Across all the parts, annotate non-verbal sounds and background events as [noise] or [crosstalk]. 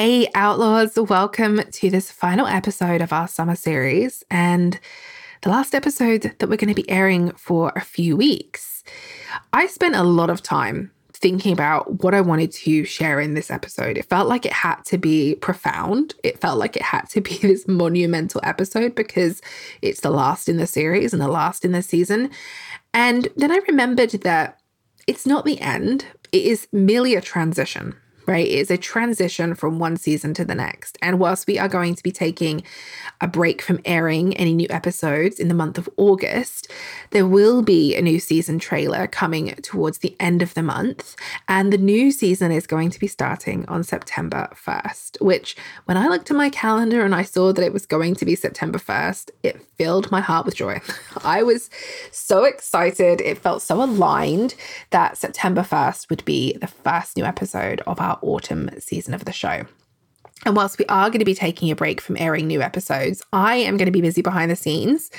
Hey, Outlaws, welcome to this final episode of our summer series and the last episode that we're going to be airing for a few weeks. I spent a lot of time thinking about what I wanted to share in this episode. It felt like it had to be profound. It felt like it had to be [laughs] this monumental episode because it's the last in the series and the last in the season. And then I remembered that it's not the end, it is merely a transition right? It's a transition from one season to the next. And whilst we are going to be taking a break from airing any new episodes in the month of August, there will be a new season trailer coming towards the end of the month. And the new season is going to be starting on September 1st, which when I looked at my calendar and I saw that it was going to be September 1st, it filled my heart with joy. [laughs] I was so excited. It felt so aligned that September 1st would be the first new episode of our autumn season of the show. And whilst we are going to be taking a break from airing new episodes, I am going to be busy behind the scenes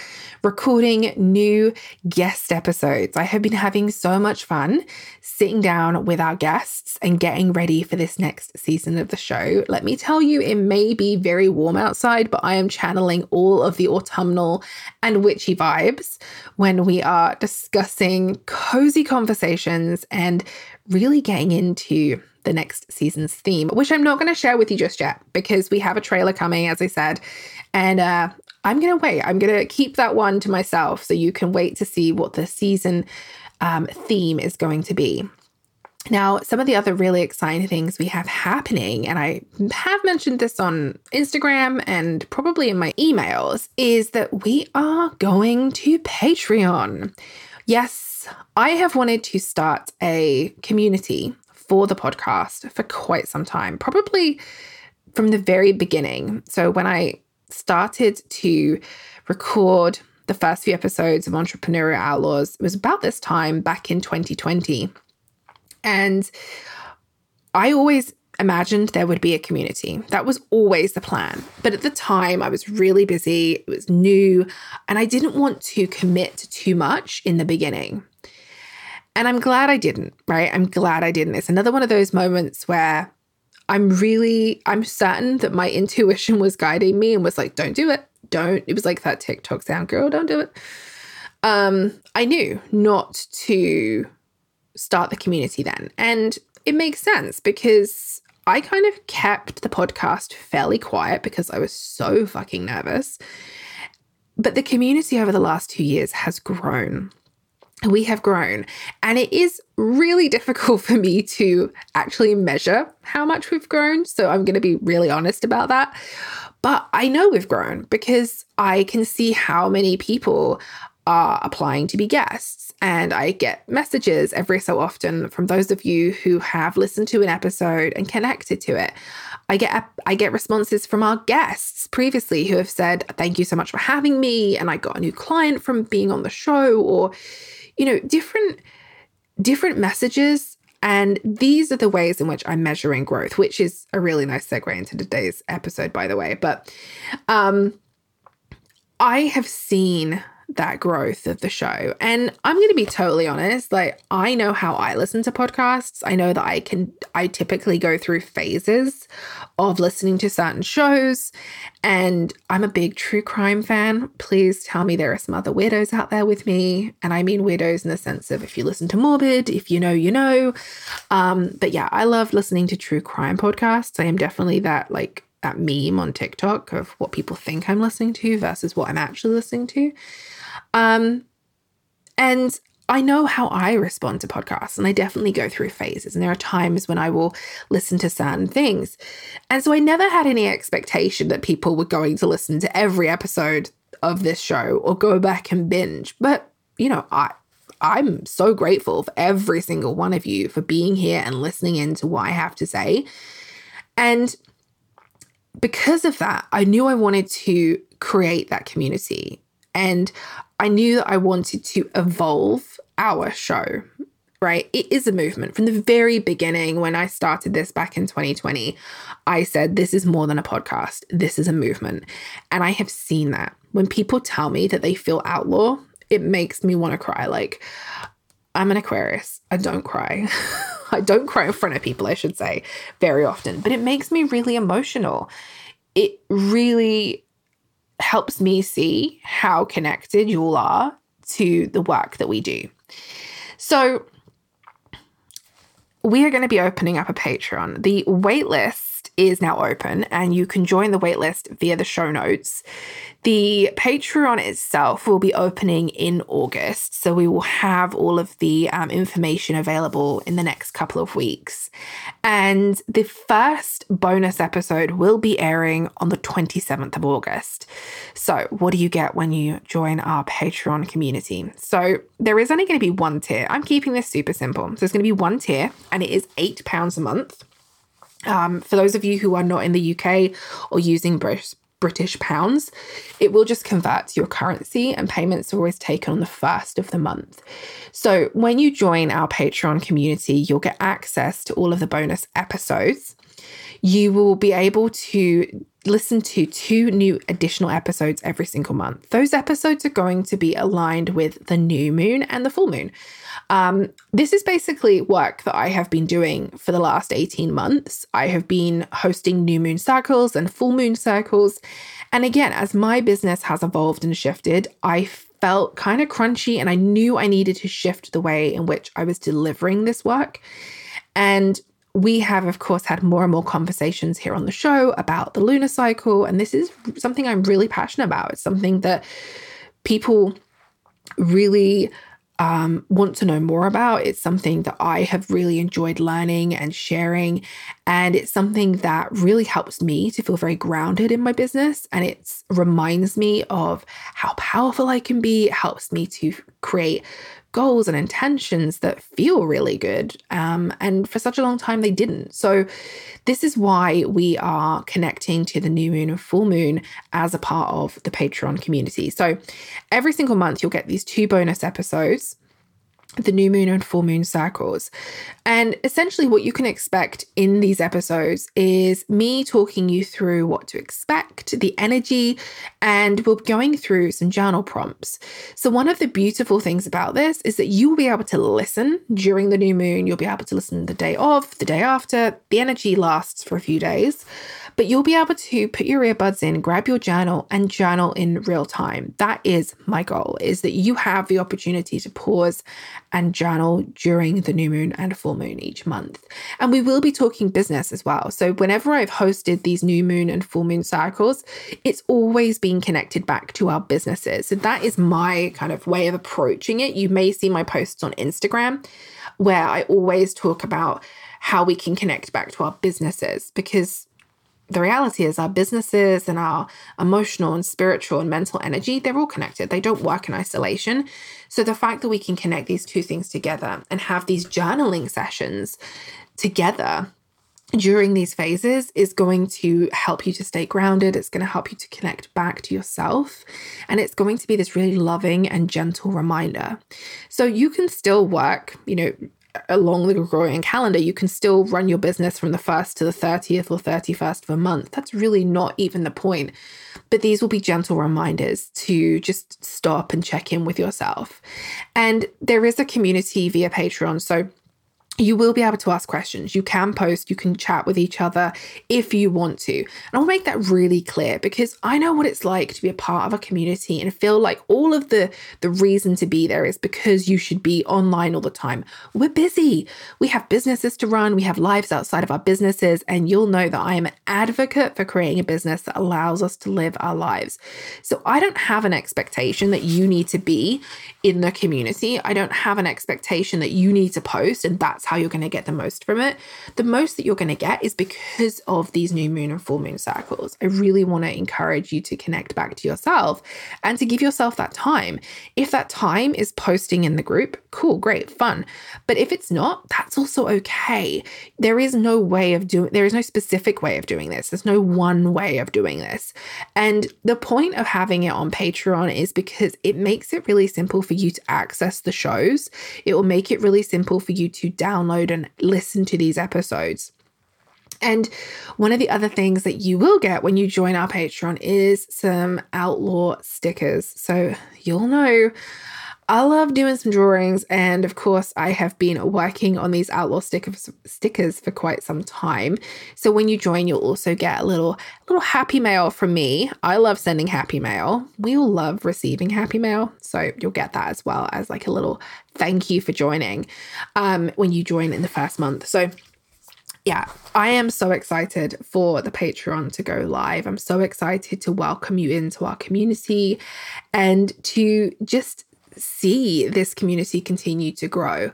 recording new guest episodes. I have been having so much fun sitting down with our guests and getting ready for this next season of the show. Let me tell you, it may be very warm outside, but I am channeling all of the autumnal and witchy vibes when we are discussing cozy conversations and really getting into the next season's theme, which I'm not going to share with you just yet because we have a trailer coming, as I said. And uh, I'm going to wait. I'm going to keep that one to myself so you can wait to see what the season um, theme is going to be. Now, some of the other really exciting things we have happening, and I have mentioned this on Instagram and probably in my emails, is that we are going to Patreon. Yes, I have wanted to start a community for the podcast for quite some time, probably from the very beginning. So when I started to record the first few episodes of Entrepreneurial Outlaws, it was about this time back in 2020. And I always imagined there would be a community. That was always the plan. But at the time, I was really busy, it was new, and I didn't want to commit too much in the beginning. And I'm glad I didn't, right? I'm glad I didn't. It's another one of those moments where I'm really, I'm certain that my [laughs] intuition was guiding me and was like, don't do it. Don't. It was like that TikTok sound, girl, don't do it. Um, I knew not to start the community then. And it makes sense because I kind of kept the podcast fairly quiet because I was so fucking nervous. But the community over the last two years has grown we have grown. And it is really difficult [laughs] for me to actually measure how much we've grown. So I'm going to be really honest about that. But I know we've grown because I can see how many people are applying to be guests. And I get messages every so often from those of you who have listened to an episode and connected to it. I get I get responses from our guests previously who have said, "Thank you so much for having me," and I got a new client from being on the show, or you know, different different messages and these are the ways in which I'm measuring growth, which is a really nice segue into today's episode, by the way. But um, I have seen that growth of the show. And I'm going to be totally honest, like I know how I listen to podcasts. I know that I can I typically go through phases of listening to certain shows and I'm a big true crime fan. Please tell me there are some other weirdos out there with me, and I mean weirdos in the sense of if you listen to Morbid, if you know, you know. Um but yeah, I love listening to true crime podcasts. I am definitely that like that meme on TikTok of what people think I'm listening to versus what I'm actually listening to. Um, and I know how I respond to podcasts, and I definitely go through phases. And there are times when I will listen to certain things. And so I never had any expectation that people were going to listen to every episode of this show or go back and binge. But, you know, I, I'm so grateful for every single one of you for being here and listening in to what I have to say. And because of that, I knew I wanted to create that community. And I knew that I wanted to evolve our show, right? It is a movement. From the very beginning, when I started this back in 2020, I said, This is more than a podcast, this is a movement. And I have seen that. When people tell me that they feel outlaw, it makes me want to cry. Like, I'm an Aquarius. I don't cry. [laughs] I don't cry in front of people, I should say, very often, but it makes me really emotional. It really helps me see how connected you all are to the work that we do. So, we are going to be opening up a Patreon. The waitlist is now open and you can join the waitlist via the show notes. The Patreon itself will be opening in August, so we will have all of the um, information available in the next couple of weeks. And the first bonus episode will be airing on the 27th of August. So, what do you get when you join our Patreon community? So, there is only going to be one tier. I'm keeping this super simple. So, it's going to be one tier, and it is £8 a month. Um, for those of you who are not in the UK or using British British pounds, it will just convert to your currency and payments are always taken on the first of the month. So when you join our Patreon community, you'll get access to all of the bonus episodes. You will be able to listen to two new additional episodes every single month. Those episodes are going to be aligned with the new moon and the full moon. Um, this is basically work that I have been doing for the last 18 months. I have been hosting new moon circles and full moon circles. And again, as my business has evolved and shifted, I felt kind of crunchy and I knew I needed to shift the way in which I was delivering this work. And we have, of course, had more and more conversations here on the show about the lunar cycle. And this is something I'm really passionate about. It's something that people really um, want to know more about. It's something that I have really enjoyed learning and sharing. And it's something that really helps me to feel very grounded in my business. And it reminds me of how powerful I can be. It helps me to create goals and intentions that feel really good. Um, and for such a long time, they didn't. So, this is why we are connecting to the new moon and full moon as a part of the Patreon community. So, every single month, you'll get these two bonus episodes the new moon and full moon cycles. And essentially, what you can expect in these episodes is me talking you through what to expect, the energy, and we're going through some journal prompts. So, one of the beautiful things about this is that you will be able to listen during the new moon. You'll be able to listen the day of, the day after. The energy lasts for a few days but you'll be able to put your earbuds in, grab your journal and journal in real time. That is my goal is that you have the opportunity to pause and journal during the new moon and full moon each month. And we will be talking business as well. So whenever I've hosted these new moon and full moon cycles, it's always been connected back to our businesses. So that is my kind of way of approaching it. You may see my posts on Instagram where I always talk about how we can connect back to our businesses because the reality is our businesses and our emotional and spiritual and mental energy they're all connected they don't work in isolation so the fact that we can connect these two things together and have these journaling sessions together during these phases is going to help you to stay grounded. It's going to help you to connect back to yourself. And it's going to be this really loving and gentle reminder. So you can still work, you know, along the Gregorian calendar, you can still run your business from the 1st to the 30th or 31st of a month. That's really not even the point. But these will be gentle reminders to just stop and check in with yourself. And there is a community via Patreon. So you will be able to ask questions. You can post, you can chat with each other if you want to. And I'll make that really clear because I know what it's like to be a part of a community and feel like all of the the reason to be there is because you should be online all the time. We're busy. We have businesses to run, we have lives outside of our businesses, and you'll know that I am an advocate for creating a business that allows us to live our lives. So I don't have an expectation that you need to be in the community. I don't have an expectation that you need to post and that's how you're going to get the most from it. The most that you're going to get is because of these new moon and full moon cycles. I really want to encourage you to connect back to yourself and to give yourself that time. If that time is posting in the group, cool, great, fun. But if it's not, that's also okay. There is no way of doing there is no specific way of doing this. There's no one way of doing this. And the point of having it on Patreon is because it makes it really simple for you to access the shows. It will make it really simple for you to download download and listen to these episodes. And one of the other things that you will get when you join our Patreon is some outlaw stickers. So you'll know I love doing some drawings, and of course, I have been working on these outlaw stickers stickers for quite some time. So when you join, you'll also get a little little happy mail from me. I love sending happy mail. We all love receiving happy mail, so you'll get that as well as like a little thank you for joining um, when you join in the first month. So yeah, I am so excited for the Patreon to go live. I'm so excited to welcome you into our community and to just see this community continue to grow.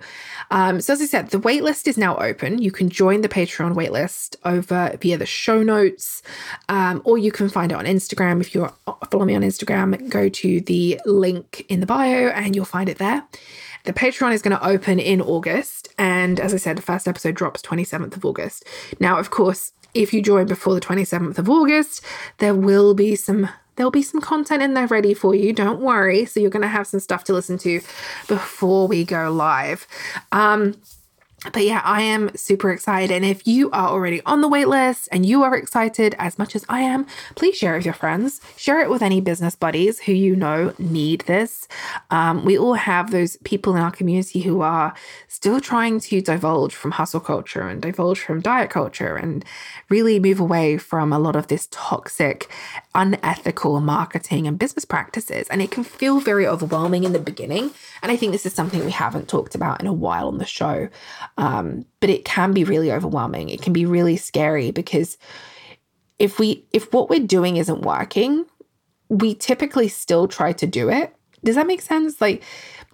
Um, so, as I said, the waitlist is now open. You can join the Patreon waitlist over via the show notes, um, or you can find it on Instagram. If you follow me on Instagram, go to the link in the bio and you'll find it there. The Patreon is going to open in August. And as I said, the first episode drops 27th of August. Now, of course, if you join before the 27th of August, there will be some there'll be some content in there ready for you. Don't worry. So you're going to have some stuff to listen to before we go live. Um, but yeah, I am super excited. And if you are already on the waitlist and you are excited as much as I am, please share it with your friends. Share it with any business buddies who you know need this. Um, we all have those people in our community who are still trying to divulge from hustle culture and divulge from diet culture and really move away from a lot of this toxic, unethical marketing and business practices. And it can feel very overwhelming in the beginning. And I think this is something we haven't talked about in a while on the show. Um, but it can be really overwhelming. It can be really scary because if we if what we're doing isn't working, we typically still try to do it. Does that make sense? Like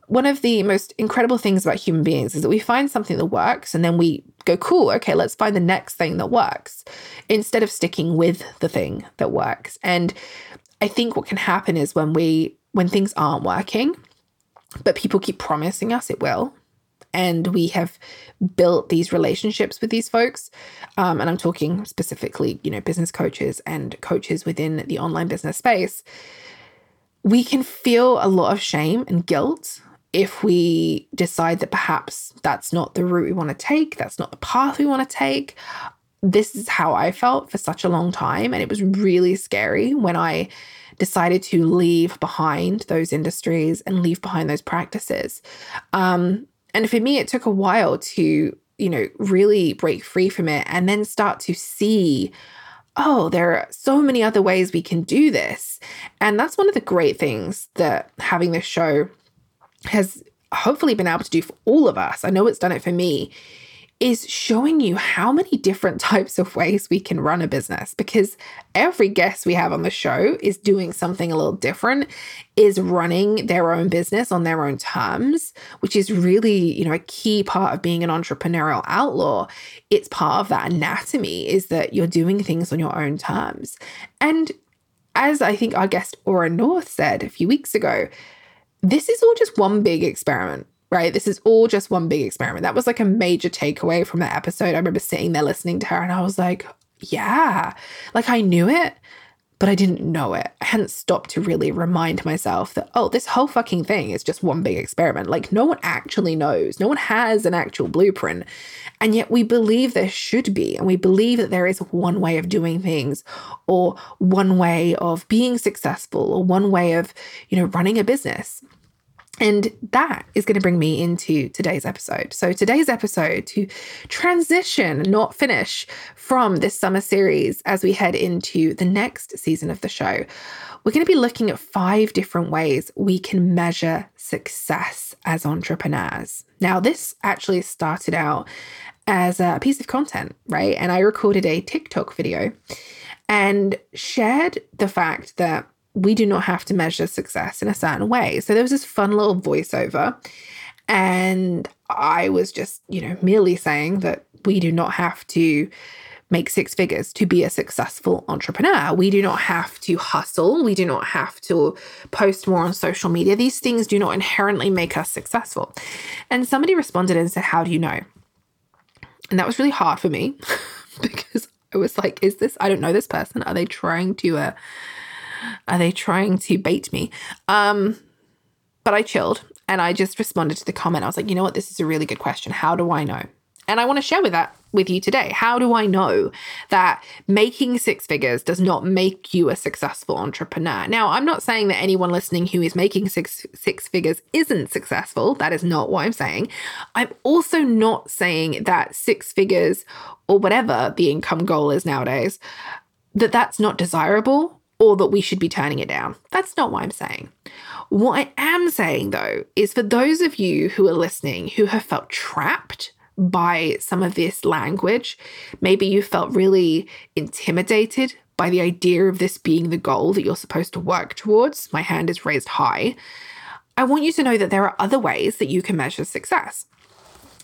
one of the most incredible things about human beings is that we find something that works and then we go, cool, okay, let's find the next thing that works instead of sticking with the thing that works. And I think what can happen is when we, when things aren't working, but people keep promising us it will, and we have built these relationships with these folks um, and i'm talking specifically you know business coaches and coaches within the online business space we can feel a lot of shame and guilt if we decide that perhaps that's not the route we want to take that's not the path we want to take this is how i felt for such a long time and it was really scary when i decided to leave behind those industries and leave behind those practices um, and for me, it took a while to, you know, really break free from it and then start to see, oh, there are so many other ways we can do this. And that's one of the great things that having this show has hopefully been able to do for all of us. I know it's done it for me is showing you how many different [laughs] types of ways we can run a business because every guest we have on the show is doing something a little different is running their own business on their own terms which is really you know a key part of being an entrepreneurial outlaw it's part of that anatomy is that you're doing things on your own terms and as i think our guest aura north said a few weeks ago this is all just one big experiment right? This is all just one big experiment. That was like a major takeaway from that episode. I remember sitting there listening to her and I was like, yeah, like I knew it, but I didn't know it. I hadn't stopped to really remind myself that, oh, this whole fucking thing is just one big experiment. Like no one actually knows, no one has an actual blueprint. And yet we believe there should be, and we believe that there is one way of doing things or one way of being successful or one way of, you know, running a business. And that is going to bring me into today's episode. So, today's episode to transition, not finish, from this summer series as we head into the next season of the show, we're going to be looking at five different ways we can measure success as entrepreneurs. Now, this actually started out as a piece of content, right? And I recorded a TikTok video and shared the fact that we do not have to measure success in a certain way. So there was this fun little voiceover. And I was just, you know, merely saying that we do not have to make six figures to be a successful entrepreneur. We do not have to hustle. We do not have to post more on social media. These things do not inherently make us successful. And somebody responded and said, How do you know? And that was really hard for me [laughs] because I was like, Is this, I don't know this person. Are they trying to, uh, are they trying to bait me? Um, but I chilled and I just responded to the comment. I was like, you know what? This is a really good question. How do I know? And I want to share with that with you today. How do I know that making six figures does not make you a successful entrepreneur? Now, I'm not saying that anyone listening who is making six six figures isn't successful. That is not what I'm saying. I'm also not saying that six figures or whatever the income goal is nowadays that that's not desirable or that we should be turning it down. That's not what I'm saying. What I am saying though is for those of you who are listening who have felt trapped by some of this language. Maybe you felt really intimidated by the idea of this being the goal that you're supposed to work towards. My hand is raised high. I want you to know that there are other ways that you can measure success.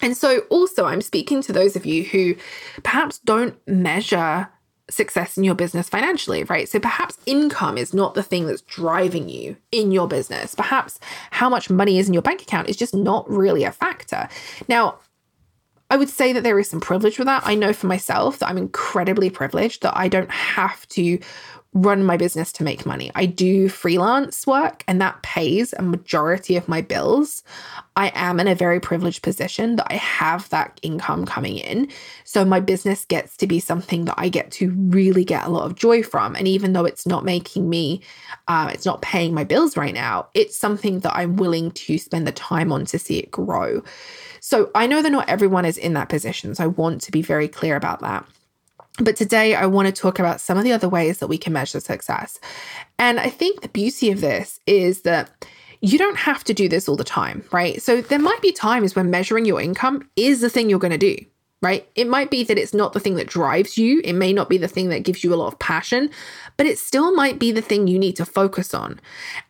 And so, also, I'm speaking to those of you who perhaps don't measure success in your business financially, right? So perhaps income is not the thing that's driving you in your business. Perhaps how much money is in your bank account is just not really a factor. Now, I would say that there is some privilege with that. I know for myself that I'm incredibly privileged that I don't have to run my business to make money. I do freelance work and that pays a majority of my bills. I am in a very privileged position that I have that income coming in. So my business gets to be something that I get to really get a lot of joy from. And even though it's not making me, uh, it's not paying my bills right now, it's something that I'm willing to spend the time on to see it grow. So I know that not everyone is in that position. So I want to be very clear about that. But today, I want to talk about some of the other ways that we can measure success. And I think the beauty of this is that you don't have to do this all the time, right? So there might be times when measuring your income is the thing you're going to do right? It might be that it's not the thing that drives you. It may not be the thing that gives you a lot of passion, but it still might be the thing you need to focus on.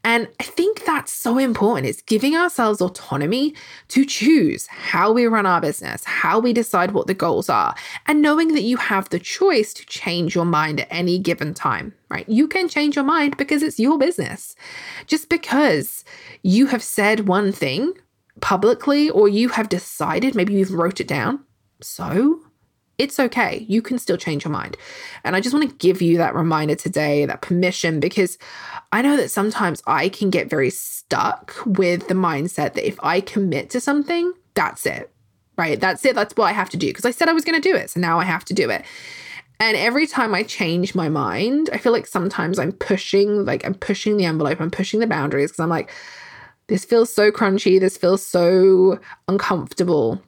And I think that's so important. It's giving ourselves autonomy to choose how we run our business, how we decide what the goals are, and knowing that you have the choice to change your mind at any given time, right? You can change your mind because it's your business. Just because you have said one thing publicly or you have decided, maybe you've wrote it down, so it's okay. You can still change your mind. And I just want to give you that reminder today, that permission, because I know that sometimes I can get very stuck with the mindset that if I commit to something, that's it, right? That's it. That's what I have to do because I said I was going to do it. So now I have to do it. And every time I change my mind, I feel like sometimes I'm pushing, like I'm pushing the envelope, I'm pushing the boundaries because I'm like, this feels so crunchy, this feels so uncomfortable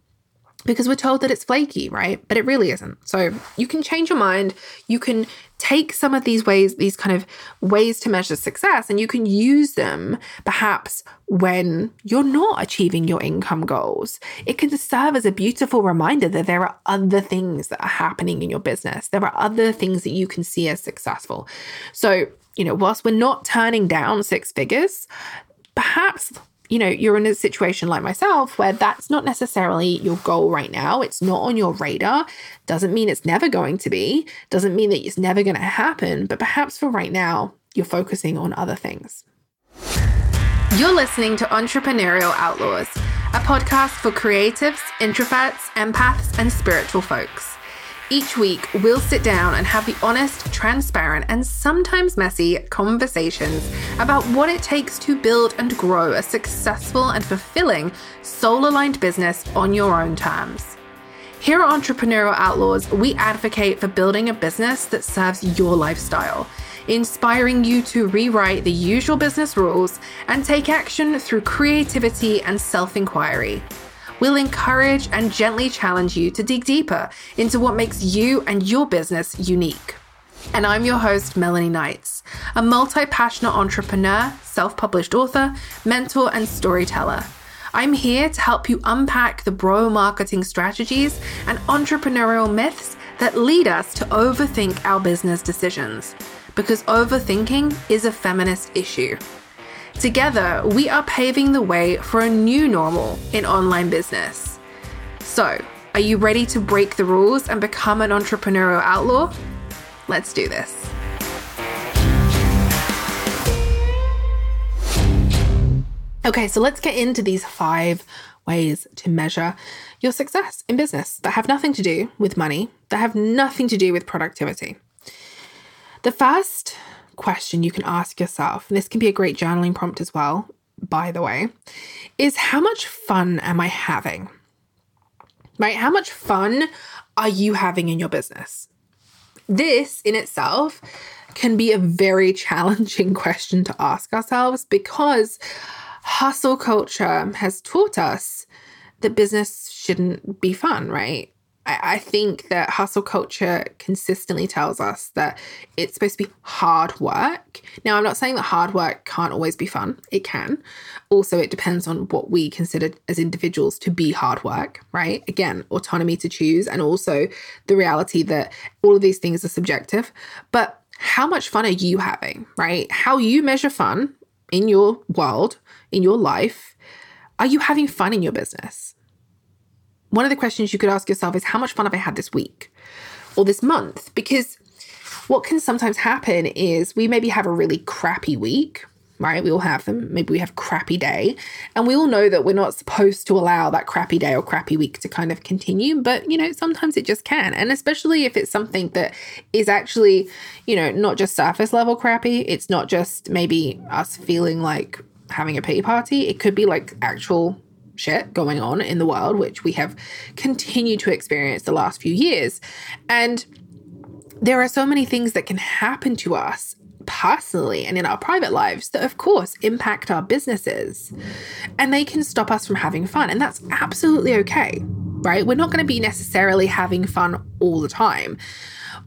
because we're told that it's flaky, right? But it really isn't. So you can change your mind. You can take some of these ways, these kind of ways to measure success, and you can use them perhaps when you're not achieving your income goals. It can serve as a beautiful reminder that there are other things that are happening in your business. There are other things that you can see as successful. So, you know, whilst we're not turning down six figures, perhaps you know, you're in a situation like myself where that's not necessarily your goal right now. It's not on your radar. Doesn't mean it's never going to be, doesn't mean that it's never going to happen. But perhaps for right now, you're focusing on other things. You're listening to Entrepreneurial Outlaws, a podcast for creatives, introverts, empaths, and spiritual folks. Each week, we'll sit down and have the honest, transparent, and sometimes messy conversations about what it takes to build and grow a successful and fulfilling soul aligned business on your own terms. Here at Entrepreneurial Outlaws, we advocate for building a business that serves your lifestyle, inspiring you to rewrite the usual business rules and take action through creativity and self inquiry. We'll encourage and gently challenge you to dig deeper into what makes you and your business unique. And I'm your host, Melanie Knights, a multi passionate entrepreneur, self published author, mentor, and storyteller. I'm here to help you unpack the bro marketing strategies and entrepreneurial myths that lead us to overthink our business decisions. Because overthinking is a feminist issue. Together, we are paving the way for a new normal in online business. So, are you ready to break the rules and become an entrepreneurial outlaw? Let's do this. Okay, so let's get into these five ways to measure your success in business that have nothing to do with money, that have nothing to do with productivity. The first question you can ask yourself, and this can be a great journaling prompt as well, by the way, is how much fun am I having? right? How much fun are you having in your business? This in itself can be a very [laughs] challenging question to ask ourselves because hustle culture has taught us that business shouldn't be fun, right? I, I think that hustle culture consistently tells us that it's supposed to be hard work. Now, I'm not saying that hard work can't always be fun, it can. Also, it depends on what we consider as individuals to be hard work, right? Again, autonomy to choose, and also the reality that all of these things are subjective. But how much fun are you having, right? How you measure fun in your world, in your life. Are you having fun in your business? One of the questions you could ask yourself is how much fun have I had this week or this month? Because what can sometimes happen is we maybe have a really crappy week, right? We all have them. Maybe we have crappy day. And we all know that we're not supposed to allow that crappy day or crappy week to kind of continue, but you know, sometimes it just can. And especially if it's something that is actually, you know, not just surface level crappy, it's not just maybe us feeling like having a pity party. It could be like actual shit going on in the world, which we have continued to experience the last few years. And there are so many things that can happen to us personally and in our private lives that, of course, impact our businesses. And they can stop us from having fun. And that's absolutely okay, right? We're not going to be necessarily having fun all the time.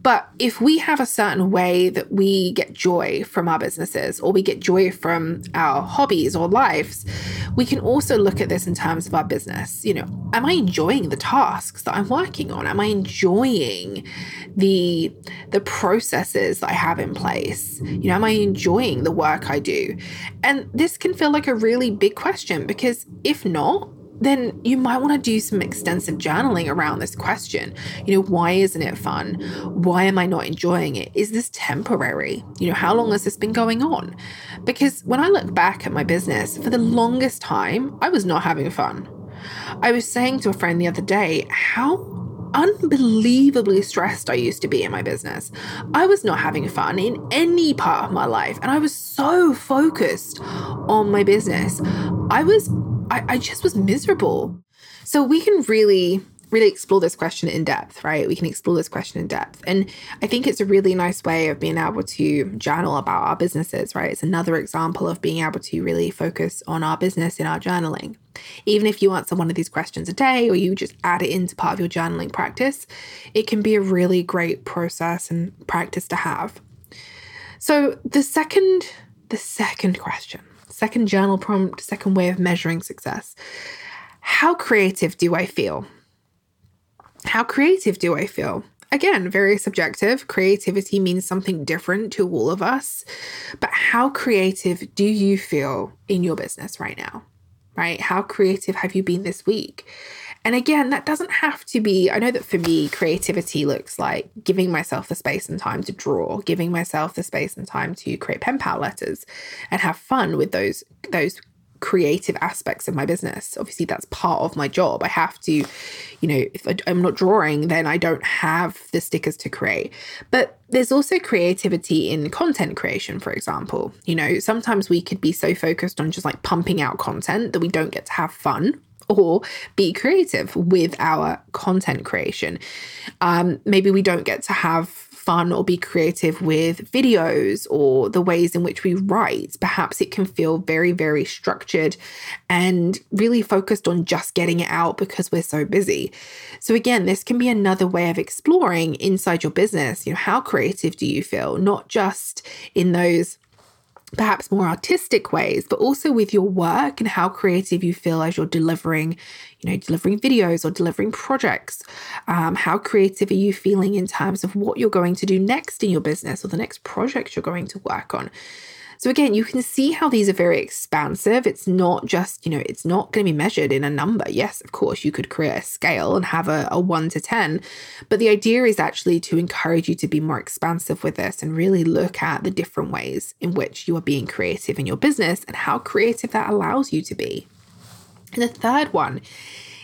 But if we have a certain way that we get joy from our businesses or we get joy from our hobbies or lives, we can also look at this in terms of our business. You know, am I enjoying the tasks that I'm working on? Am I enjoying the the processes that I have in place? You know, am I enjoying the work I do? And this can feel like a really big question because if not, then you might want to do some extensive journaling around this question. You know, why isn't it fun? Why am I not enjoying it? Is this temporary? You know, how long has this been going on? Because when I look back at my business, for the longest time, I was not having fun. I was saying to a friend the other day how unbelievably stressed I used to be in my business. I was not having fun in any part of my life, and I was so focused on my business. I was I, I just was miserable. So we can really really explore this question in depth, right? We can explore this question in depth. And I think it's a really nice way of being able to journal about our businesses, right? It's another example of being able to really focus on our business in our journaling. Even if you answer one of these questions a day or you just add it into part of your journaling practice, it can be a really great process and practice to have. So the second the second question second journal prompt, second way of measuring success. How creative do I feel? How creative do I feel? Again, very subjective. Creativity means something different to all of us. But how creative do you feel in your business right now? Right? How creative have you been this week? And again, that doesn't have to be, I know that for me, creativity looks like giving myself the space and time to draw, giving myself the space and time to create pen pal letters and have fun with those, those creative aspects of my business. Obviously, that's part of my job. I have to, you know, if I'm not drawing, then I don't have the stickers to create. But there's also creativity in content creation, for example. You know, sometimes we could be so focused on just like pumping out content that we don't get to have fun or be creative with our content creation. Um, maybe we don't get to have fun or be creative with videos or the ways in which we write. Perhaps it can feel very, very structured and really focused on just getting it out because we're so busy. So, again, this can be another way of exploring inside your business. You know, how creative do you feel? Not just in those perhaps more artistic ways, but also with your work and how creative you feel as you're delivering, you know, delivering videos or delivering projects. Um, how creative are you feeling in terms of what you're going to do next in your business or the next project you're going to work on? So again, you can see how these are very expansive. It's not just, you know, it's not going to be measured in a number. Yes, of course, you could create a scale and have a, a one to 10, but the idea is actually to encourage you to be more expansive with this and really look at the different ways in which you are being creative in your business and how creative that allows you to be. And the third one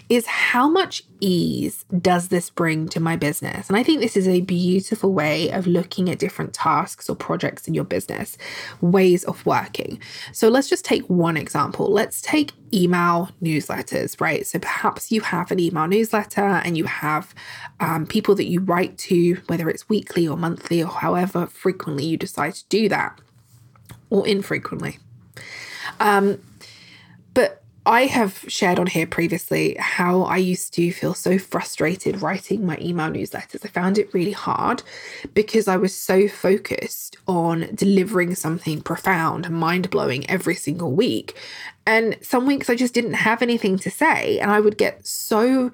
is how much ease does this bring to my business? And I think this is a beautiful way of looking at different tasks or projects in your business, ways of working. So let's just take one example. Let's take email newsletters, right? So perhaps you have an email newsletter and you have um, people that you write to, whether it's weekly or monthly or however frequently you decide to do that, or infrequently. Um, I have shared on here previously how I used to feel so frustrated writing my email newsletters. I found it really hard because I was so focused on delivering something profound and mind blowing every single week. And some weeks I just didn't have anything to say, and I would get so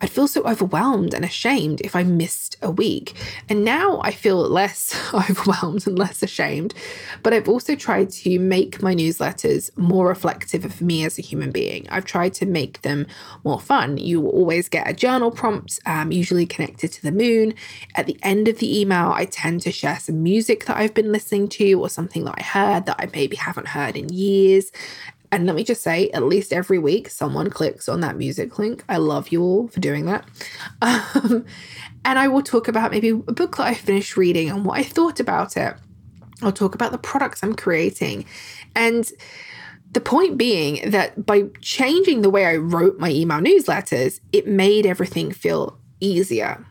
I'd feel so overwhelmed and ashamed if I missed a week. And now I feel less [laughs] overwhelmed and less ashamed. But I've also tried to make my newsletters more reflective of me as a human being. I've tried to make them more fun. You always get a journal prompt, um, usually connected to the moon. At the end of the email, I tend to share some music that I've been listening to or something that I heard that I maybe haven't heard in years. And let me just say, at least every week, someone clicks on that music link. I love you all for doing that. [laughs] Um, and I will talk about maybe a book that I finished reading and what I thought about it. I'll talk about the products I'm creating. And the point being that by changing the way I wrote my email newsletters, it made everything feel easier.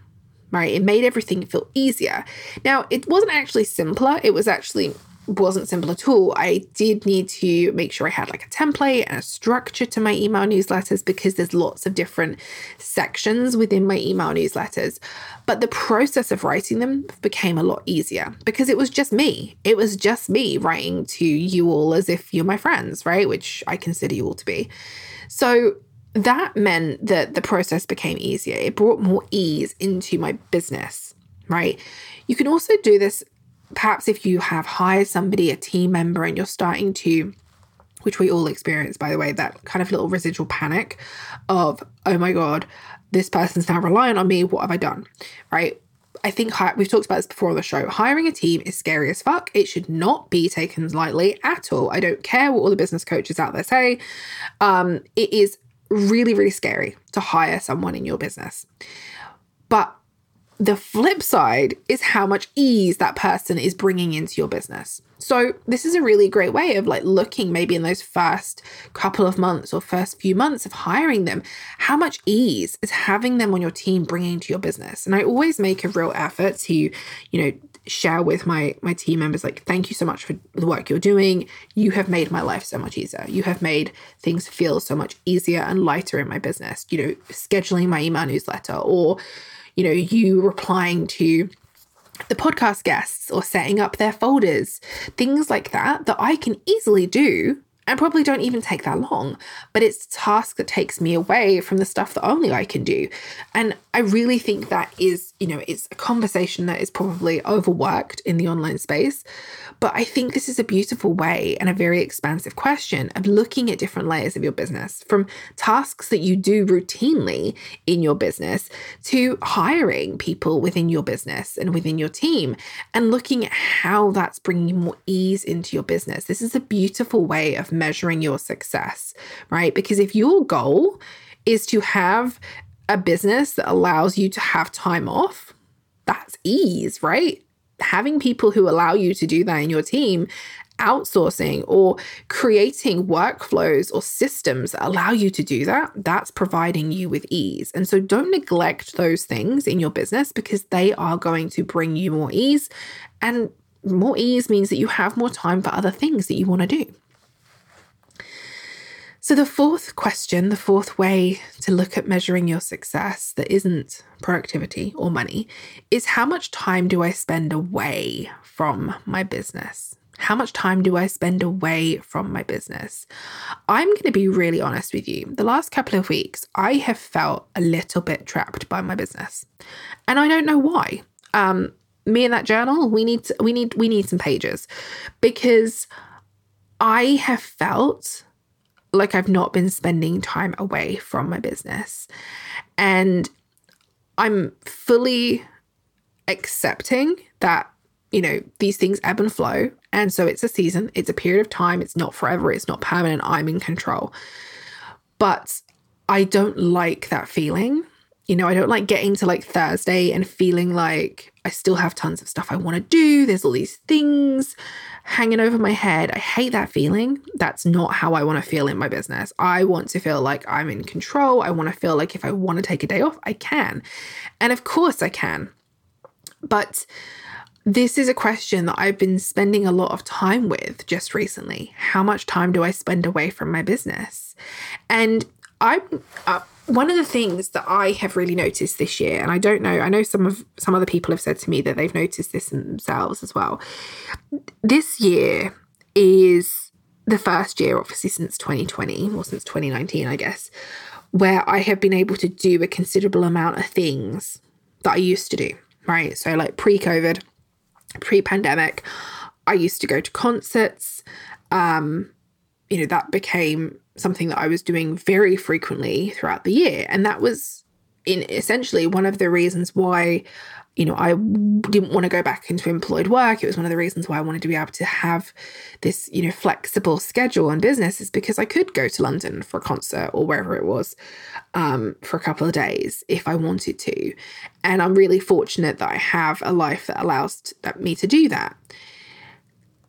Right? It made everything feel easier. Now, it wasn't actually simpler, it was actually wasn't simple at all. I did need to make sure I had like a template and a structure to my email newsletters because there's lots of different sections within my email newsletters. But the process of writing them became a lot easier because it was just me. It was just me writing to you all as if you're my friends, right? Which I consider you all to be. So that meant that the process became easier. It brought more ease into my business, right? You can also do this perhaps if you have hired somebody, a team member, and you're starting to, which we all experience, by the way, that kind of little residual panic of, oh my God, this person's now reliant on me. What have I done? Right. I think we've talked about this before on the show. Hiring a team is scary as fuck. It should not be taken lightly at all. I don't care what all the business coaches out there say. Um, it is really, really scary to hire someone in your business. But the flip side is how much ease that person is bringing into your business. So, this is a really great way of like looking maybe in those first couple of months or first few months of hiring them, how much ease is having them on your team bringing to your business. And I always make a real effort to, you know, share with my my team members like thank you so much for the work you're doing you have made my life so much easier you have made things feel so much easier and lighter in my business you know scheduling my email newsletter or you know, you replying to the podcast guests or setting up their folders, things like that, that I can easily do and probably don't even take that long. But it's a task that takes me away from the stuff that only I can do. And I really think that is, you know, it's a conversation that is probably overworked in the online space. But I think this is a beautiful way and a very expansive question of looking at different layers of your business from tasks that you do routinely in your business to hiring people within your business and within your team and looking at how that's bringing more ease into your business. This is a beautiful way of measuring your success, right? Because if your goal is to have a business that allows you to have time off, that's ease, right? Having people who allow you to do that in your team, outsourcing or creating workflows or systems that allow you to do that, that's providing you with ease. And so don't neglect those things in your business because they are going to bring you more ease. And more ease means that you have more time for other things that you want to do. So, the fourth question, the fourth way to look at measuring your success that isn't productivity or money is how much time do I spend away from my business? How much time do I spend away from my business? I'm going to be really honest with you. The last couple of weeks, I have felt a little bit trapped by my business, and I don't know why. Um, me and that journal, we need to, we need we need some pages because I have felt like I've not been spending time away from my business. And I'm fully accepting that, you know, these things ebb and flow. And so it's a season, it's a period of time, it's not forever, it's not permanent. I'm in control. But I don't like that feeling. You know, I don't like getting to like Thursday and feeling like I still have tons of stuff I want to do. There's all these things hanging over my head. I hate that feeling. That's not how I want to feel in my business. I want to feel like I'm in control. I want to feel like if I want to take a day off, I can. And of course I can. But this is a question that I've been spending a lot of time with just recently. How much time do I spend away from my business? And I, uh, one of the things that I have really noticed this year, and I don't know, I know some of some other people have said to me that they've noticed this in themselves as well. This year is the first year, obviously, since 2020 or since 2019, I guess, where I have been able to do a considerable amount of things that I used to do, right? So, like pre COVID, pre pandemic, I used to go to concerts. Um, you know, that became something that I was doing very frequently throughout the year. And that was in essentially one of the reasons why, you know, I didn't want to go back into employed work. It was one of the reasons why I wanted to be able to have this, you know, flexible schedule and business is because I could go to London for a concert or wherever it was um, for a couple of days if I wanted to. And I'm really fortunate that I have a life that allows that me to do that.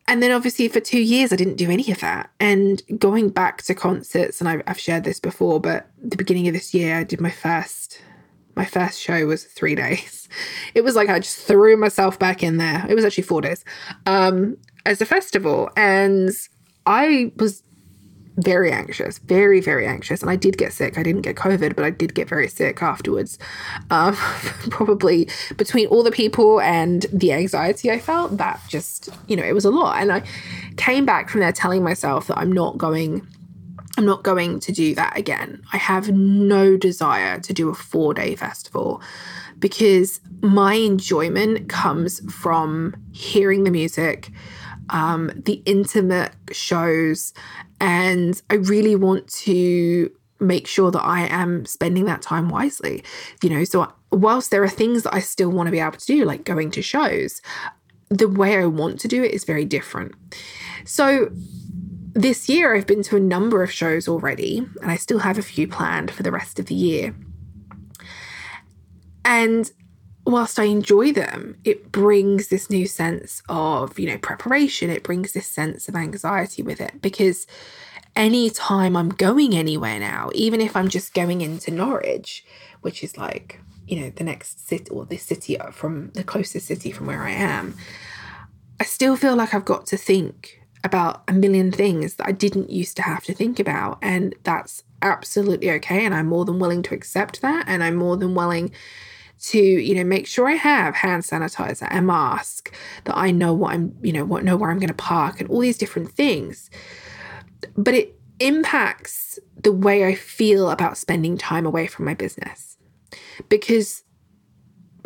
And then obviously for two years, I didn't do any of that. And going back to concerts, and I've, I've shared this before, but the beginning of this year, I did my first, my first show was three [laughs] days. It was like I just threw myself back in there. It was actually four days um, as a festival. And I was very anxious, very, very anxious. And I did get sick. I didn't get COVID, but I did get very sick afterwards. Um, [laughs] probably between all the people and the anxiety I felt, that just, you know, it was a lot. And I came back from there telling myself that I'm not going. I'm not going to do that again. I have no desire to do a four day festival because my enjoyment comes from hearing the music, um, the intimate shows, and I really want to make sure that I am spending that time wisely. You know, so whilst there are things that I still want to be able to do, like going to shows, the way I want to do it is very different. So this year, I've been to a number of shows already, and I still have a few planned for the rest of the year. And whilst I enjoy them, it brings this new sense of, you know, preparation. It brings this sense of anxiety with it because anytime I'm going anywhere now, even if I'm just going into Norwich, which is like, you know, the next city or the city uh, from the closest city from where I am, I still feel like I've got to think about a million things that I didn't used to have to think about. And that's absolutely okay. And I'm more than willing to accept that. And I'm more than willing to you know make sure I have hand sanitizer and mask that I know what I'm you know what know where I'm going to park and all these different things. But it impacts the way I feel about spending time away from my business because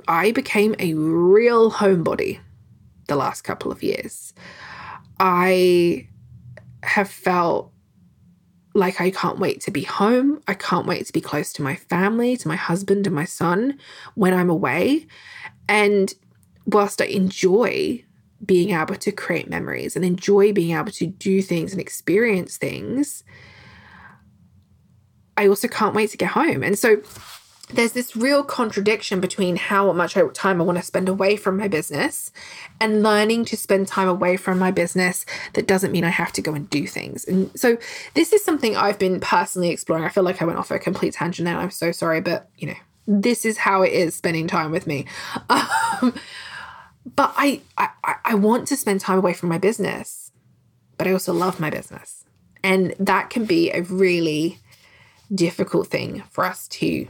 I became a real homebody the last couple of years. I have felt like I can't wait to be home. I can't wait to be close to my family, to my husband and my son when I'm away. And whilst I enjoy being able to create memories and enjoy being able to do things and experience things, I also can't wait to get home. And so there's this real contradiction between how much time I want to spend away from my business and learning to spend time away from my business that doesn't mean I have to go and do things. And so this is something I've been personally exploring. I feel like I went off a complete tangent now. I'm so sorry, but you know, this is how it is spending time with me. [laughs] Um, but I, I I want to spend time away from my business, but I also love my business. And that can be a really difficult thing for us to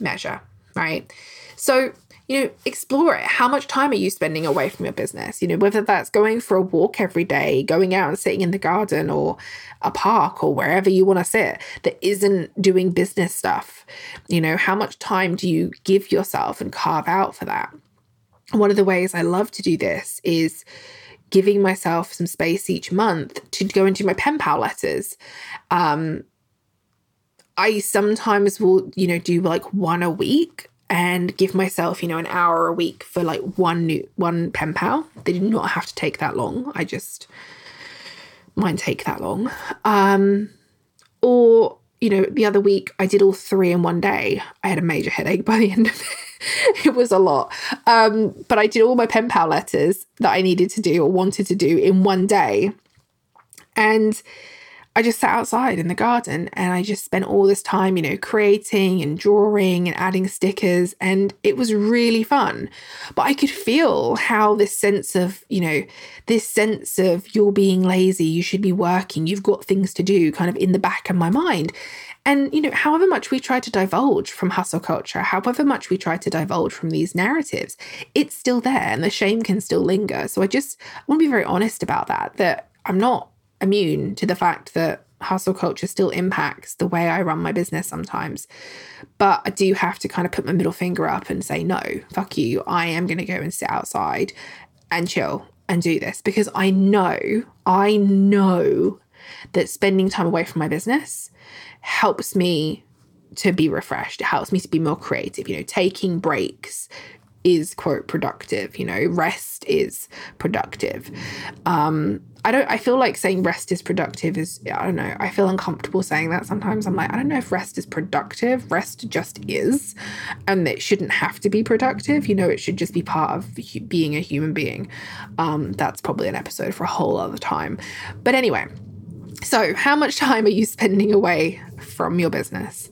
measure, right? So, you know, explore it. How much time are you spending away from your business? You know, whether that's going for a walk every day, going out and sitting in the garden or a park or wherever you want to sit that isn't doing business stuff. You know, how much time do you give yourself and carve out for that? One of the ways I love to do this is giving myself some space each month to go into my pen pal letters. Um, I sometimes will, you know, do like one a week and give myself, you know, an hour a week for like one new one pen pal. They do not have to take that long. I just mine take that long. Um or you know, the other week I did all three in one day. I had a major headache by the end of it. [laughs] it was a lot. Um, but I did all my pen pal letters that I needed to do or wanted to do in one day. And I just sat outside in the garden and I just spent all this time, you know, creating and drawing and adding stickers. And it was really fun. But I could feel how this sense of, you know, this sense of you're being lazy, you should be working, you've got things to do kind of in the back of my mind. And, you know, however much we try to divulge from hustle culture, however much we try to divulge from these narratives, it's still there and the shame can still linger. So I just want to be very honest about that, that I'm not immune to the fact that hustle culture still impacts the way I run my business sometimes. But I do have to kind of put my middle finger up and say, no, fuck you. I am going to go and sit outside and chill and do this because I know, I know that spending time away from my business helps me to be refreshed. It helps me to be more creative. You know, taking breaks is quote productive. You know, rest is productive. Um, I don't. I feel like saying rest is productive is. I don't know. I feel uncomfortable saying that sometimes. I'm like, I don't know if rest is productive. Rest just is, and it shouldn't have to be productive. You know, it should just be part of being a human being. Um, that's probably an episode for a whole other time. But anyway, so how much time are you spending away from your business?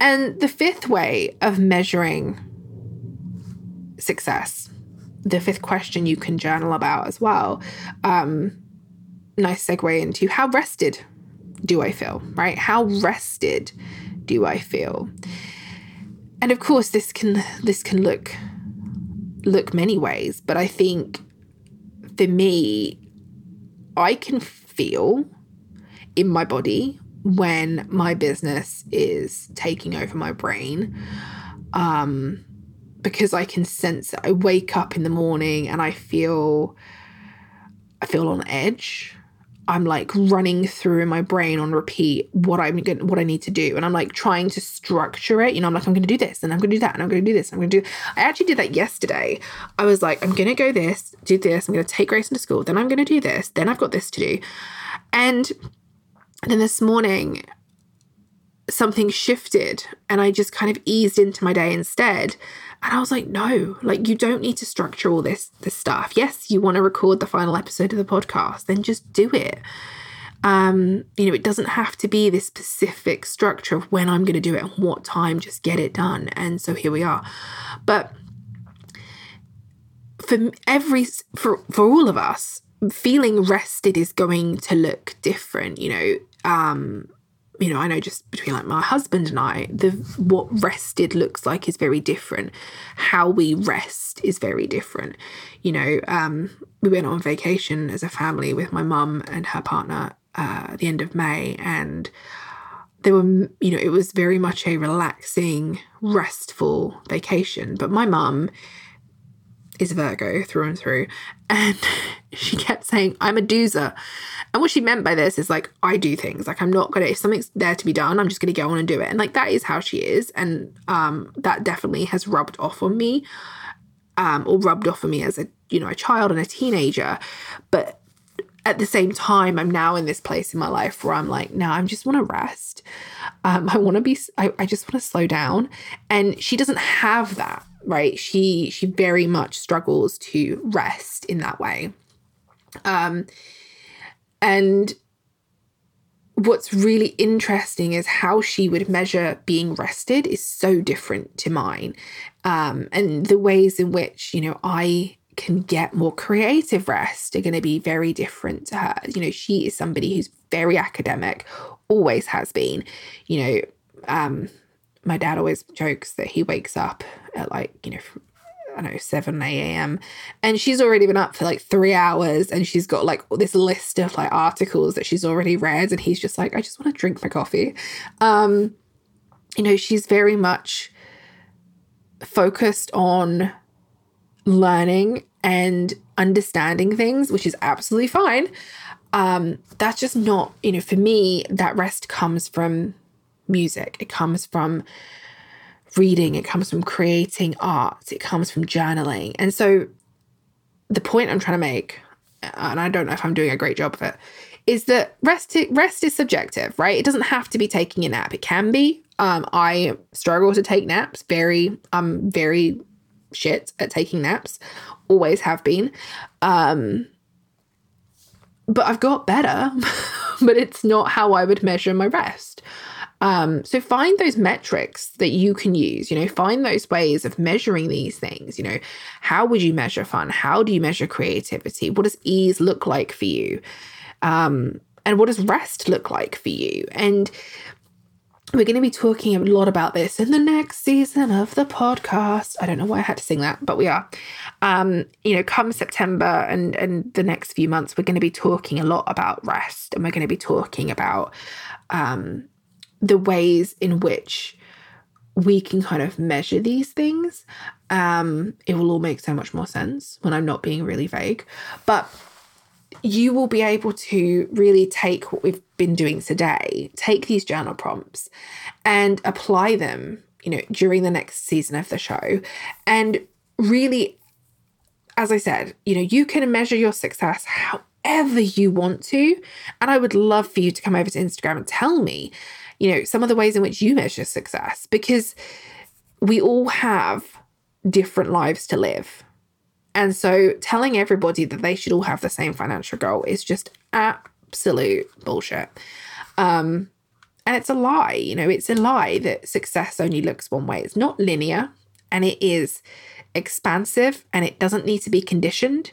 And the fifth way of measuring success the fifth question you can journal about as well. Um, nice segue into how rested do I feel, right? How rested do I feel? And of course, this can this can look look many ways, but I think for me, I can feel in my body when my business is taking over my brain. Um, because I can sense it. I wake up in the morning and I feel I feel on edge. I'm like running through in my brain on repeat what I'm going what I need to do. And I'm like trying to structure it. You know, I'm like, I'm gonna do this and I'm gonna do that and I'm gonna do this. I'm gonna do I actually did that yesterday. I was like, I'm gonna go this, do this, I'm gonna take Grace into school, then I'm gonna do this, then I've got this to do. And then this morning something shifted and I just kind of eased into my day instead. And I was like, no, like you don't need to structure all this this stuff. Yes, you want to record the final episode of the podcast, then just do it. Um, you know, it doesn't have to be this specific structure of when I'm going to do it and what time, just get it done. And so here we are. But for every for for all of us, feeling rested is going to look different, you know. Um you know, I know just between like my husband and I, the what rested looks like is very different. How we rest is very different. You know, um, we went on vacation as a family with my mum and her partner uh, at the end of May, and there were, you know, it was very much a relaxing, restful vacation. But my mum is Virgo through and through. And [laughs] she kept saying, I'm a doozer. And what she meant by this is like, I do things. Like, I'm not going to, if something's there to be done, I'm just going to go on and do it. And like, that is how she is. And um, that definitely has rubbed off on me um, or rubbed off on me as a, you know, a child and a teenager. But at the same time, I'm now in this place in my life where I'm like, no, I just want to rest. Um, I want to be, I, I just want to slow down. And she doesn't have that right? She she very much struggles to rest in that way. Um and what's really interesting is how she would measure being rested is so different to mine. Um and the ways in which you know i can get more creative rest are going to be very different to her. You know she is somebody who's very academic always has been. You know um my dad always jokes that he wakes up at like, you know, I don't know, 7, a.m. And she's already been up for like three hours and she's got like this list of like articles that she's already read. And he's just like, I just want to drink my coffee. Um, you know, she's very much focused on learning and understanding things, which is absolutely fine. Um, that's just not, you know, for me, that rest comes from music. It comes from reading, it comes from creating art, it comes from journaling. And so the point I'm trying to make and I don't know if I'm doing a great job of it, is that rest rest is subjective, right? It doesn't have to be taking a nap. It can be. Um, I struggle to take naps. Very, I'm very shit at taking naps. Always have been. Um, but I've got better. [laughs] but it's not how I would measure my rest. Um, so find those metrics that you can use, you know, find those ways of measuring these things. You know, how would you measure fun? How do you measure creativity? What does ease look like for you? Um, and what does rest look like for you? And we're going to be talking a lot about this in the next season of the podcast. I don't know why I had to sing that, but we are. Um, you know, come September and and the next few months, we're going to be talking a lot about rest, and we're going to be talking about um, the ways in which we can kind of measure these things. Um, it will all make so much more sense when I'm not being really vague, but you will be able to really take what we've been doing today, take these journal prompts and apply them, you know, during the next season of the show. And really, as I said, you know, you can measure your success however you want to. And I would love for you to come over to Instagram and tell me, you know, some of the ways in which you measure success because we all have different lives to live and so telling everybody that they should all have the same financial goal is just absolute bullshit. Um, and it's a lie, you know, it's a lie that success only looks one way. It's not linear and it is expansive and it doesn't need to be conditioned.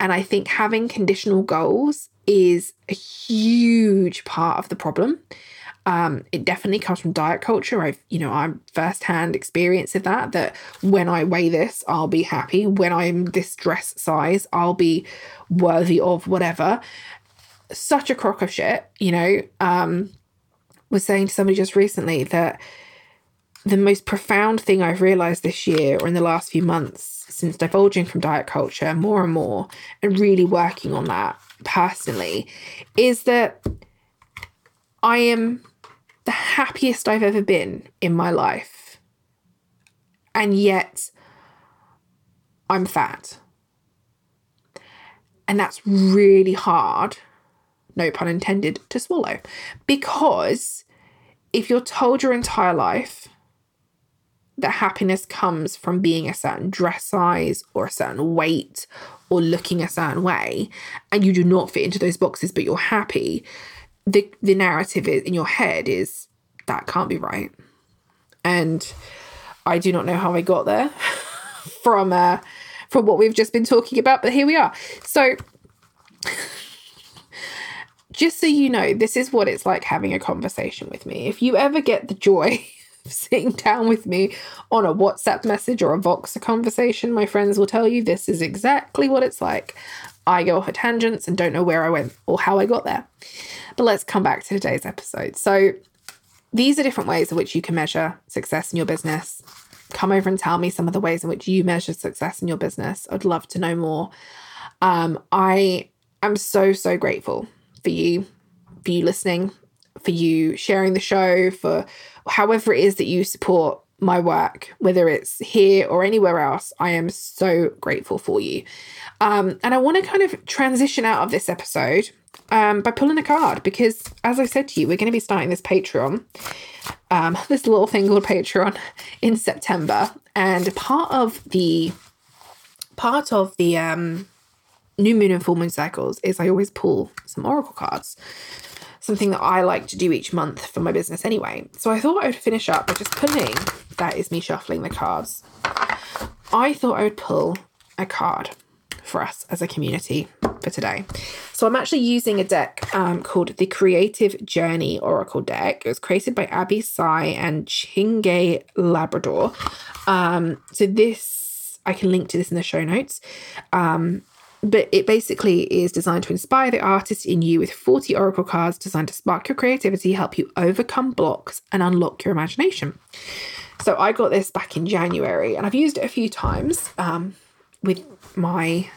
And I think having conditional goals is a huge part of the problem. Um, it definitely comes from diet culture. I've, you know, I'm firsthand experience of that. That when I weigh this, I'll be happy. When I'm this dress size, I'll be worthy of whatever. Such a crock of shit, you know. Um, was saying to somebody just recently that the most profound thing I've realized this year or in the last few months since divulging from diet culture more and more and really working on that personally is that I am the happiest I've ever been in my life. And yet, I'm fat. And that's really hard, no pun intended, to swallow. Because if you're told your entire life that happiness comes from being a certain dress size or a certain weight or looking a certain way, and you do not fit into those boxes, but you're happy, the the narrative in your head is that can't be right, and I do not know how I got there [laughs] from uh, from what we've just been talking about, but here we are. So. [laughs] just so you know, this is what it's like having a conversation with me. If you ever get the joy [laughs] [laughs] sitting down with me on a WhatsApp message or a Voxer conversation, my friends will tell you this is exactly what it's like. I go off at tangents and don't know where I went or how I got there. But let's come back to today's episode. So, these are different ways in which you can measure success in your business. Come over and tell me some of the ways in which you measure success in your business. I'd love to know more. Um, I am so, so grateful for you, for you listening, for you sharing the show, for however it is that you support my work, whether it's here or anywhere else. I am so grateful for you. Um, and I want to kind of transition out of this episode um, by pulling a card because, as I said to you, we're going to be starting this Patreon, um, [laughs] this little thing called Patreon, in September, and part of the part of the um, new moon and full moon cycles is I always pull some oracle cards. Something that I like to do each month for my business anyway. So I thought I would finish up by just pulling. That is me shuffling the cards. I thought I would pull a card for us as a community for today. So I'm actually using a deck um, called the Creative Journey Oracle deck. It was created by Abbey Sy and Chinggay Labrador. Um, so this, I can link to this in the show notes. Um, but it basically is designed to inspire the artist in you with 40 oracle cards designed to spark your creativity, help you overcome blocks, and unlock your imagination. So I got this back in January and I've used it a few times um, with my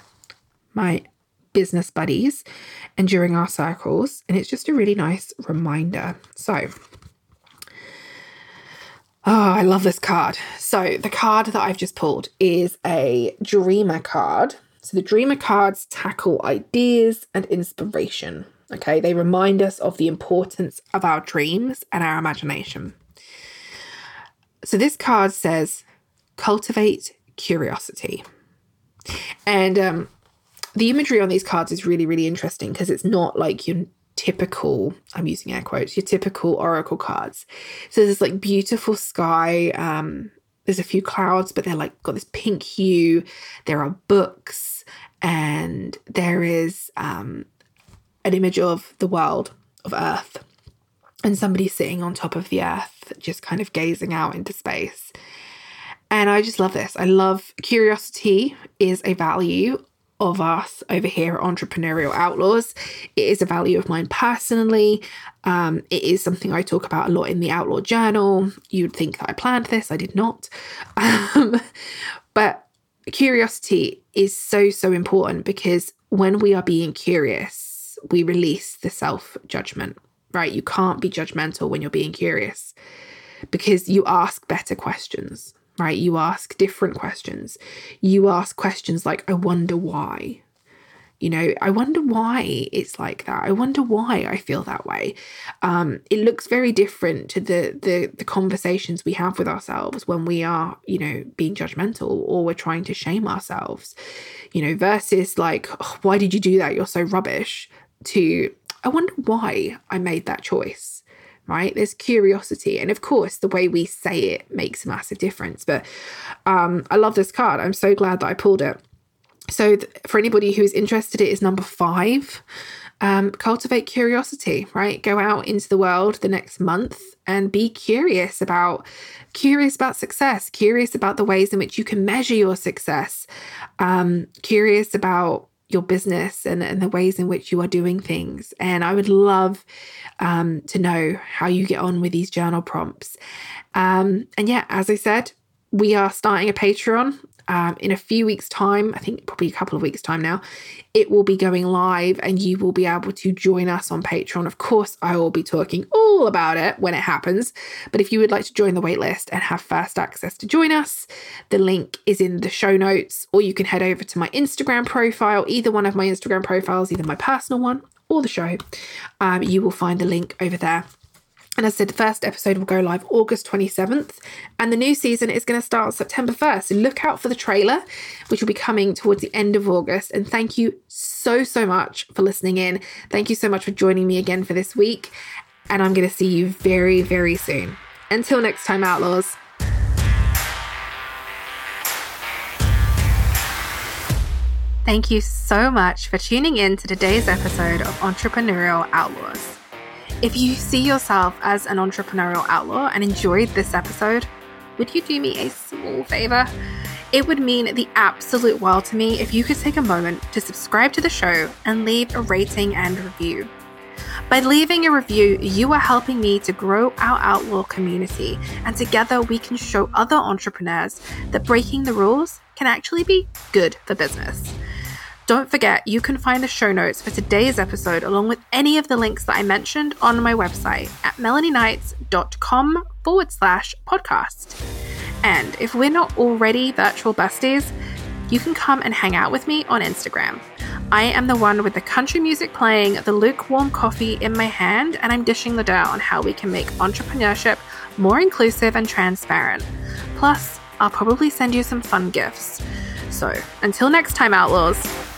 my business buddies and during our circles and it's just a really nice reminder. So Oh, I love this card. So, the card that I've just pulled is a dreamer card. So the dreamer cards tackle ideas and inspiration. Okay, they remind us of the importance of our dreams and our imagination. So this card says, cultivate curiosity. And um, the imagery on these cards is really, really interesting because it's not like your typical, I'm using air quotes, your typical oracle cards. So there's like beautiful sky. Um, there's a few clouds, but they're like got this pink hue. There are books, and there is um, an image of the world, of Earth, and somebody sitting on top of the Earth, just kind of gazing out into space. And I just love this. I love curiosity is a value of us over here at Entrepreneurial Outlaws. It is a value of mine personally. Um, it is something I talk about a lot in the Outlaw Journal. You'd think that I planned this, I did not. Um, [laughs] but curiosity is so, so important because when we are being curious, we release the self judgment, right? You can't be judgmental when you're being curious because you ask better questions right? You ask different questions. You ask questions like, I wonder why. You know, I wonder why it's like that. I wonder why I feel that way. Um, it looks very different to the, the the conversations we have with ourselves when we are, you know, being judgmental or we're trying to shame ourselves. You know, versus like, oh, why did you do that? You're so rubbish. To I wonder why I made that choice right? There's curiosity. And of course, the way we say it makes a massive difference. But um, I love this card. I'm so glad that I pulled it. So, th- for anybody who is interested, it is number five. Um, cultivate curiosity, right? Go out into the world the next month and be curious about curious about success, curious about the ways in which you can measure your success, um, curious about your business and, and the ways in which you are doing things. And I would love um, to know how you get on with these journal prompts. Um, and yeah, as I said, we are starting a Patreon um, in a few weeks' time, I think probably a couple of weeks' time now, it will be going live and you will be able to join us on Patreon. Of course, I will be talking all about it when it happens. But if you would like to join the waitlist and have first access to join us, the link is in the show notes, or you can head over to my Instagram profile, either one of my Instagram profiles, either my personal one or the show. Um, you will find the link over there. And as I said, the first episode will go live August 27th, and the new season is going to start September 1st. So look out for the trailer, which will be coming towards the end of August. And thank you so, so much for listening in. Thank you so much for joining me again for this week. And I'm going to see you very, very soon. Until next time, Outlaws. Thank you so much for tuning in to today's episode of Entrepreneurial Outlaws. If you see yourself as an entrepreneurial outlaw and enjoyed this episode, would you do me a small favor? It would mean the absolute world to me if you could take a moment to subscribe to the show and leave a rating and review. By leaving a review, you are helping me to grow our outlaw community, and together we can show other entrepreneurs that breaking the rules can actually be good for business. Don't forget, you can find the show notes for today's episode along with any of the links that I mentioned on my website at melanieknights.com forward slash podcast. And if we're not already virtual besties, you can come and hang out with me on Instagram. I am the one with the country music playing, the lukewarm coffee in my hand, and I'm dishing the dirt on how we can make entrepreneurship more inclusive and transparent. Plus, I'll probably send you some fun gifts. So, until next time, Outlaws.